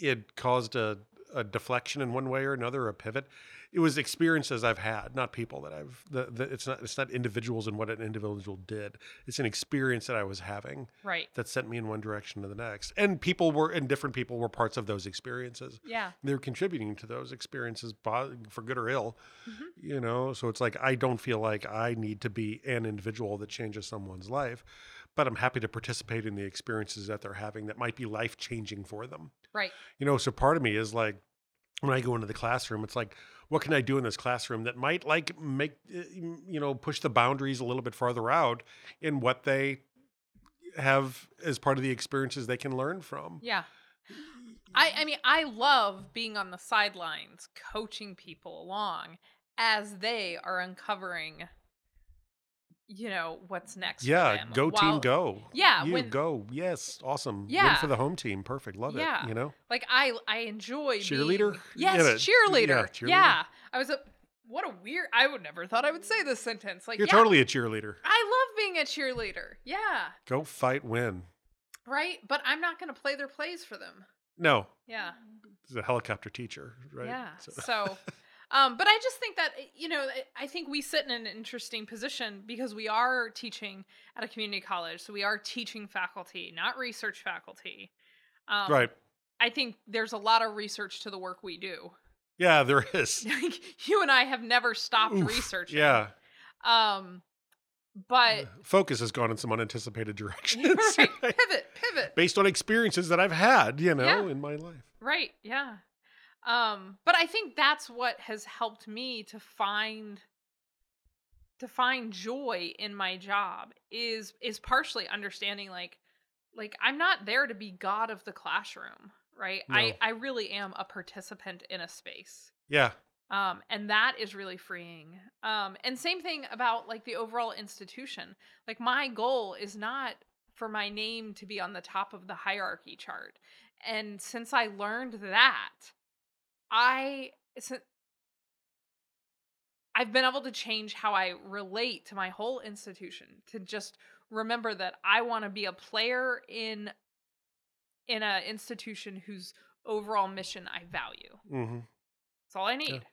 it caused a, a deflection in one way or another, a pivot it was experiences I've had, not people that I've. The, the, it's not it's not individuals and what an individual did. It's an experience that I was having Right. that sent me in one direction to the next. And people were and different people were parts of those experiences. Yeah. They were contributing to those experiences for good or ill. Mhm. You know, so it's like I don't feel like I need to be an individual that changes someone's life, but I'm happy to participate in the experiences that they're having that might be life changing for them Right. you know so part of me is like when i go into the classroom it's like what can i do in this classroom that might like make uh, you know push the boundaries a little bit farther out in what they have as part of the experiences they can learn from Yeah. I I mean I love being on the sidelines coaching people along as they are uncovering you know what's next yeah go team go Yeah, you when- go yes awesome win Yeah. for the home team perfect love Yeah. it you know Like I I enjoy Cheerleader? being- Yes, Yeah, cheerleader. yeah, Yeah. I was a what a weird I would never thought I would say this sentence. Like you're yeah, totally a cheerleader I love being a cheerleader. Yeah. go fight win Right? But I'm not going to play their plays for them. no Yeah. it's a helicopter teacher right Yeah. So- So, um, but I just think that you know, I think we sit in an interesting position because we are teaching at a community college, so we are teaching faculty, not research faculty. Um, right I think there's a lot of research to the work we do. yeah there is Like, you and I have never stopped Oof, researching. yeah Um, but focus has gone in some unanticipated directions right, right? pivot, pivot. based on experiences that I've had, you know, Yeah. in my life. Right, yeah. Um, but I think that's what has helped me to find to find joy in my job is is partially understanding like like I'm not there to be god of the classroom, right? No. I I really am a participant in a space. Yeah, Um, and that is really freeing. Um, and same thing about like the overall institution. Like my goal is not for my name to be on the top of the hierarchy chart. And since I learned that, I I've been able to change how I relate to my whole institution to just remember that I want to be a player in in a institution whose overall mission I value. hmm That's all I need.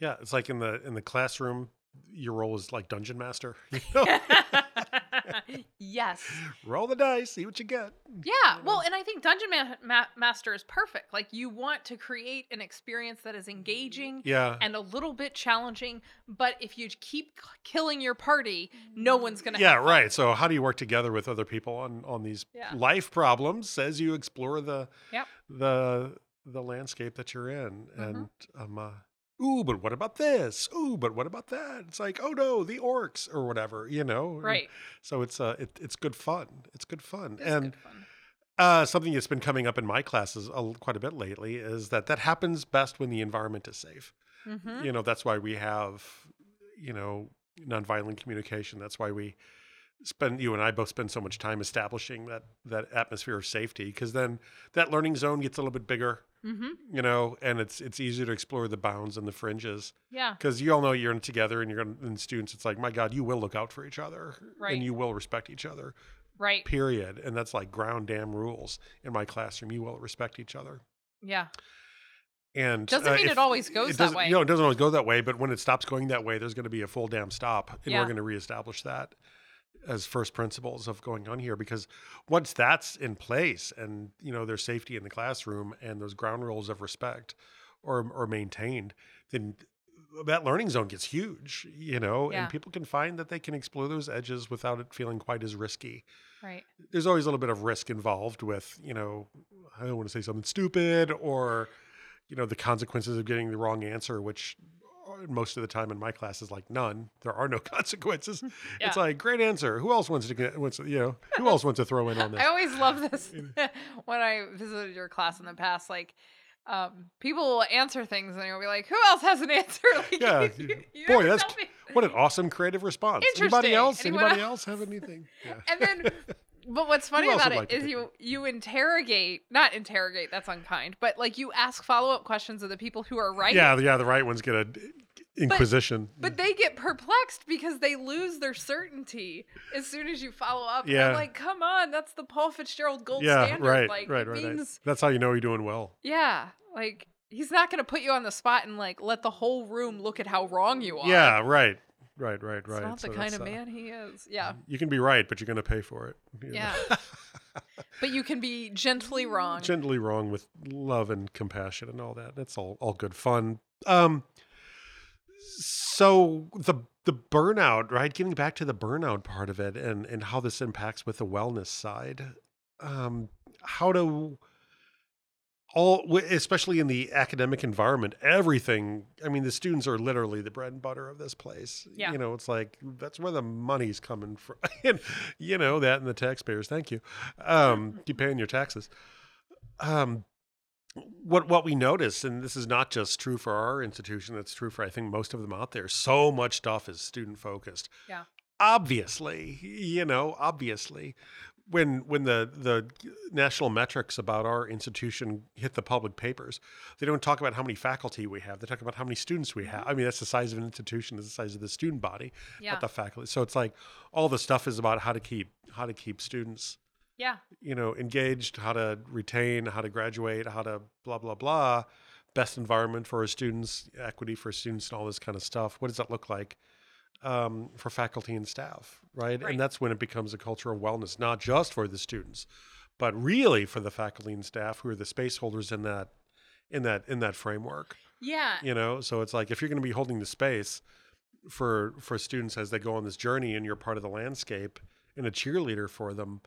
yeah. It's like in the in the classroom, your role is like dungeon master. You know? yes. Roll the dice, see what you get. Yeah. Well, and I think Dungeon Ma- Ma- Master is perfect. Like, you want to create an experience that is engaging Yeah, and a little bit challenging, but if you keep k- killing your party, no one's going to yeah, right. So how do you work together with other people on on these Yeah. life problems as you explore the Yep. the the landscape that you're in? Mhm. And um, uh, ooh, but what about this? Ooh, but what about that? It's like, oh no, the orcs or whatever, you know? And Right. So it's uh, it, it's good fun. It's good fun. And good fun. Uh, something that's been coming up in my classes a, quite a bit lately is that that happens best when the environment is safe. Mhm. You know, that's why we have, you know, nonviolent communication. That's why we spend you and I both spend so much time establishing that that atmosphere of safety because then that learning zone gets a little bit bigger, Mhm. you know, and it's it's easier to explore the bounds and the fringes Yeah. because you all know you're in together and you're in, and students. It's like, my God, you will look out for each other Right. and you will respect each other Right. period. And that's like ground damn rules in my classroom. You will respect each other. Yeah. And Doesn't mean if- it always goes that way. You know, it doesn't always go that way, but when it stops going that way, there's going to be a full damn stop. And Yeah. we're going to reestablish that as first principles of going on here because once that's in place and you know there's safety in the classroom and those ground rules of respect or or maintained then that learning zone gets huge you know Yeah. and people can find that they can explore those edges without it feeling quite as risky Right. there's always a little bit of risk involved with, you know, I don't want to say something stupid or, you know, the consequences of getting the wrong answer, which are- most of the time in my class is like none. There are no consequences. Yeah. It's like great answer. Who else wants to get? Wants to, you know? Who else wants to throw in on this? I always love this when I visited your class in the past. Like, um, people will answer things and you'll be like, "Who else has an answer?" Like, Yeah, you, you boy, that's. What an awesome creative response. Anybody else? Anyone Anybody else? else have anything? Yeah. And then, but what's funny about it like is take you you interrogate, not interrogate. That's unkind, but like you ask follow up questions of the people who are right. yeah, yeah, the right ones get a inquisition. But they get perplexed because they lose their certainty as soon as you follow up. Yeah. I'm like, come on, that's the Paul Fitzgerald gold yeah, standard. right, like, right, right, right. That's how you know you're doing well. yeah, like he's not going to put you on the spot and like let the whole room look at how wrong you are. Yeah, right, right, right, right. It's not the kind of uh, man he is. Yeah. You can be right, but you're going to pay for it. Yeah. But you can be gently wrong. Gently wrong with love and compassion and all that. That's all all good fun. Um so the the burnout, right? Getting back to the burnout part of it and and how this impacts with the wellness side. Um how to all especially in the academic environment everything i mean the students are literally the bread and butter of this place Yeah. you know it's like that's where the money's coming from and you know that and the taxpayers thank you um keep paying your taxes um what what we notice and this is not just true for our institution that's true for i think most of them out there so much stuff is student focused Yeah. obviously you know obviously when when the the national metrics about our institution hit the public papers they don't talk about how many faculty we have they talk about how many students we mm-hmm. have i mean that's the size of an institution is the size of the student body Yeah. not the faculty so it's like all the stuff is about how to keep how to keep students Yeah. you know, engaged, how to retain, how to graduate, how to blah blah blah, best environment for our students, equity for students, and all this kind of stuff. What does that look like um, for faculty and staff, right? Right. And that's when it becomes a culture of wellness, not just for the students, but really for the faculty and staff who are the space holders in that in that in that framework. Yeah. You know, so it's like if you're going to be holding the space for for students as they go on this journey, and you're part of the landscape and a cheerleader for them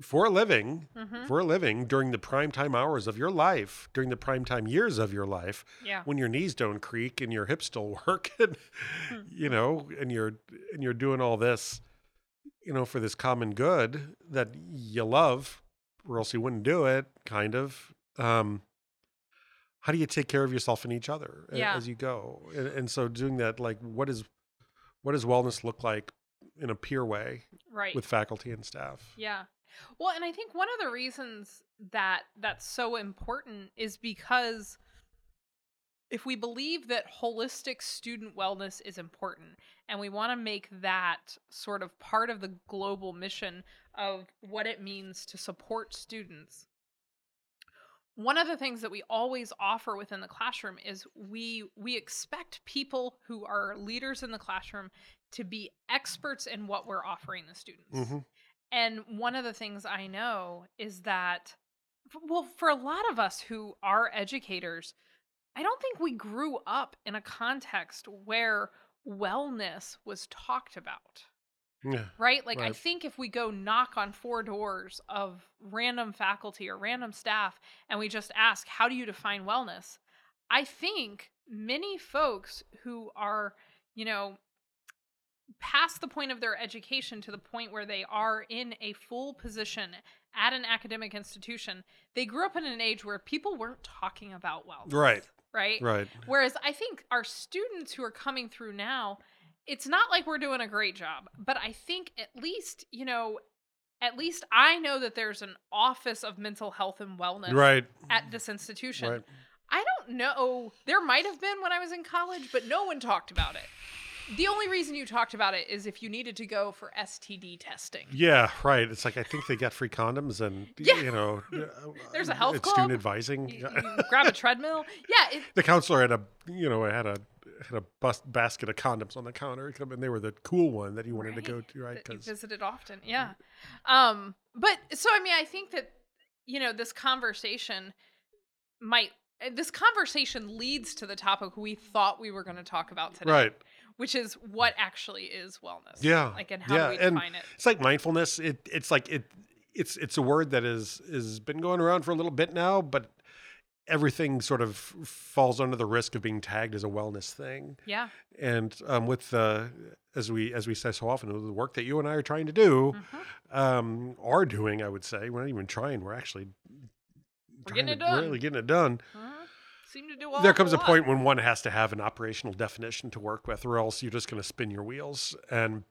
for a living, Mhm. for a living during the prime time hours of your life, during the prime time years of your life, Yeah. when your knees don't creak and your hips still work, and Hmm. you know, and you're and you're doing all this, you know, for this common good that you love, or else you wouldn't do it. Kind of. Um, how do you take care of yourself and each other Yeah. as you go? And, and so doing that, like, what is what does wellness look like in a peer way Right. with faculty and staff? Yeah. Well, and I think one of the reasons that that's so important is because if we believe that holistic student wellness is important and we want to make that sort of part of the global mission of what it means to support students, one of the things that we always offer within the classroom is we we expect people who are leaders in the classroom to be experts in what we're offering the students. Mhm. And one of the things I know is that, well, for a lot of us who are educators, I don't think we grew up in a context where wellness was talked about, Yeah. right? Like, I think if we go knock on four doors of random faculty or random staff and we just ask, how do you define wellness? I think many folks who are, you know, past the point of their education to the point where they are in a full position at an academic institution, they grew up in an age where people weren't talking about wellness. Right. Right. Right. Whereas I think our students who are coming through now, it's not like we're doing a great job, but I think at least, you know, at least I know that there's an office of mental health and wellness Right. at this institution. Right. I don't know. There might have been when I was in college, but no one talked about it. The only reason you talked about it is if you needed to go for STD testing. Yeah, right. It's like I think they got free condoms and Yeah. you know, There's a health it's club. student advising. You, you grab a treadmill. Yeah, it, the counselor had a you know had a had a bus, basket of condoms on the counter, and they were the cool one that he wanted to go to, right? you Because visited often. Yeah. Um, but so I mean, I think that you know this conversation might uh, this conversation leads to the topic we thought we were going to talk about today, right, which is what actually is wellness. Yeah. Like, and how Yeah, do we and- define it? it's like mindfulness. It it's like it it's it's a word that is is been going around for a little bit now, but everything sort of falls under the risk of being tagged as a wellness thing. Yeah. And um, with the as we as we say so often, the work that you and I are trying to do, Mhm. um, are doing, I would say, we're not even trying. We're actually We're getting it done. Really getting it done. Mhm. Seem to do all. there comes a point when one has to have an operational definition to work with, or else you're just going to spin your wheels. And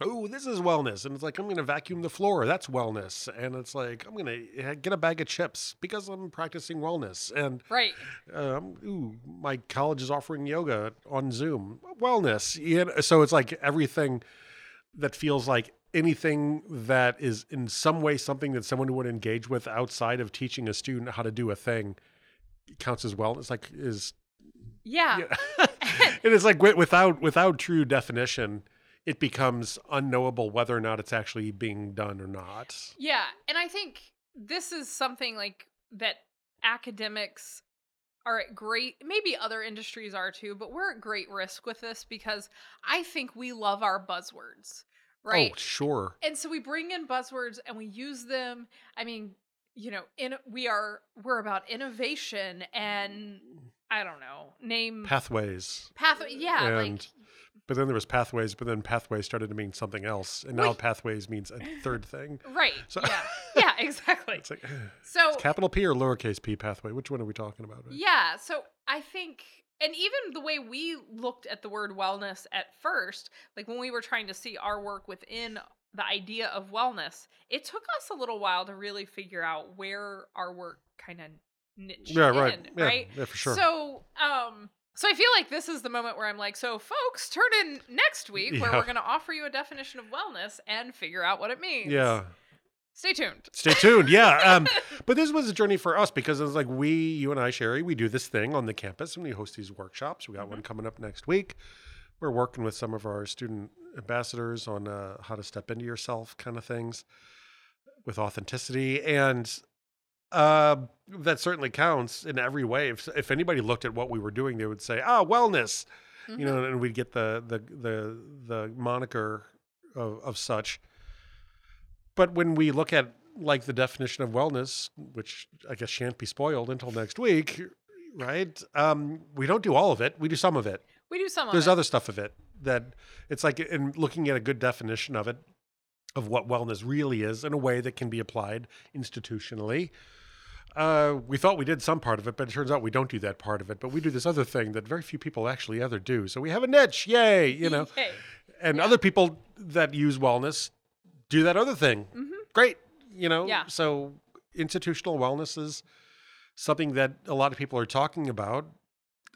oh, this is wellness, and it's like I'm going to vacuum the floor. That's wellness, and it's like I'm going to get a bag of chips because I'm practicing wellness. And right. um, ooh, my college is offering yoga on Zoom. Wellness. You know, so it's like everything that feels like anything that is in some way something that someone would engage with outside of teaching a student how to do a thing counts as well. It's like is Yeah. yeah. and it's like without without true definition, it becomes unknowable whether or not it's actually being done or not. Yeah, and I think this is something like that academics are at great maybe other industries are too, but we're at great risk with this because I think we love our buzzwords, oh, right? Oh, sure. And so we bring in buzzwords and we use them. I mean, you know, in we are we're about innovation and I don't know, name Pathways. path yeah, like And- But then there was pathways, but then pathways started to mean something else. And now pathways means a third thing. right. So- yeah. Yeah, exactly. It's like So it's capital P or lowercase p pathway. Which one are we talking about? Yeah, so I think and even the way we looked at the word wellness at first, like when we were trying to see our work within the idea of wellness, it took us a little while to really figure out where our work kind of niche Yeah, right. in, Yeah, right? yeah, for sure. So, um so I feel like this is the moment where I'm like, so folks, turn in next week where we're going to offer you a definition of wellness and figure out what it means. yeah. Stay tuned. Stay tuned. Yeah. Um, but this was a journey for us because it was like we, you and I, Sherry, we do this thing on the campus and we host these workshops. We got one coming up next week. We're working with some of our student ambassadors on uh, how to step into yourself kind of things with authenticity. And uh, that certainly counts in every way. If, if anybody looked at what we were doing, they would say, ah, wellness, you know, and we'd get the, the, the, the moniker of, of such. But when we look at like the definition of wellness, which I guess shan't be spoiled until next week, right? Um, we don't do all of it. We do some of it. We do some of There's other stuff of it that it's like in looking at a good definition of it, of what wellness really is in a way that can be applied institutionally. Uh, we thought we did some part of it, but it turns out we don't do that part of it. But we do this other thing that very few people actually ever do. So we have a niche, yay! You know, Yay. and Yeah. other people that use wellness do that other thing. Mhm. Great, you know. Yeah. So institutional wellness is something that a lot of people are talking about,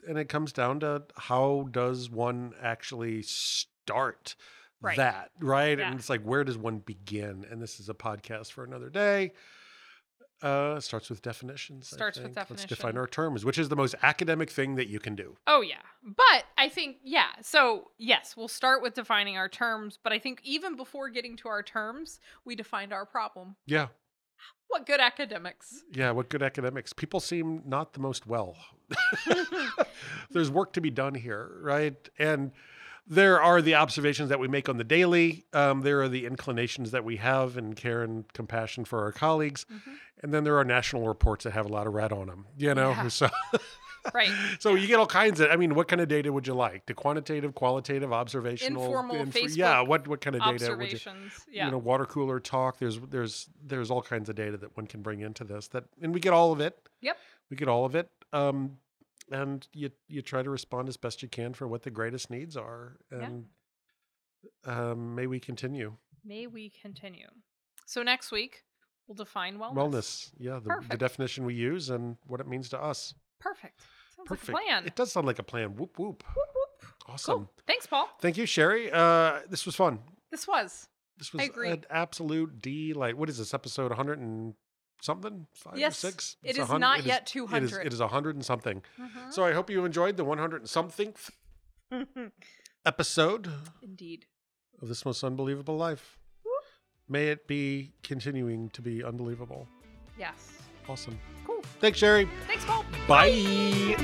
and it comes down to how does one actually start Right. that, right? Yeah. And it's like where does one begin? And this is a podcast for another day. Uh, starts with definitions. Starts with definitions. Let's define our terms, which is the most academic thing that you can do. Oh yeah. But I think yeah. So, yes, we'll start with defining our terms, but I think even before getting to our terms, we defined our problem. Yeah. What good academics. Yeah, what good academics. People seem not the most well. There's work to be done here, right? And there are the observations that we make on the daily. Um, there are the inclinations that we have and care and compassion for our colleagues. Mhm. And then there are national reports that have a lot of red on them, you know? Yeah. So, Right. so you get all kinds of, I mean, what kind of data would you like? The quantitative, qualitative, observational? Informal inf- Yeah, what, what kind of data would you? Yeah. you know water cooler talk there's there's there's all kinds of data that one can bring into this that and we get all of it Yep. we get all of it um and you you try to respond as best you can for what the greatest needs are Yeah. and um may we continue May we continue. So next week we'll define wellness. wellness yeah the, the definition we use and what it means to us Perfect. Sounds perfect like a plan. it does sound like a plan whoop whoop Whoop, whoop. awesome Cool. Thanks, Paul. thank you sherry uh this was fun This was. this was an absolute d like what is this episode 100 and something five Yes, or six it It's is not it yet it is 200. it is a hundred and something Mhm. So I hope you enjoyed the 100 and something episode Indeed. of This Most Unbelievable Life. May it be continuing to be unbelievable. Yes. Awesome. Cool. Thanks, Sherry. Thanks, Paul. Bye.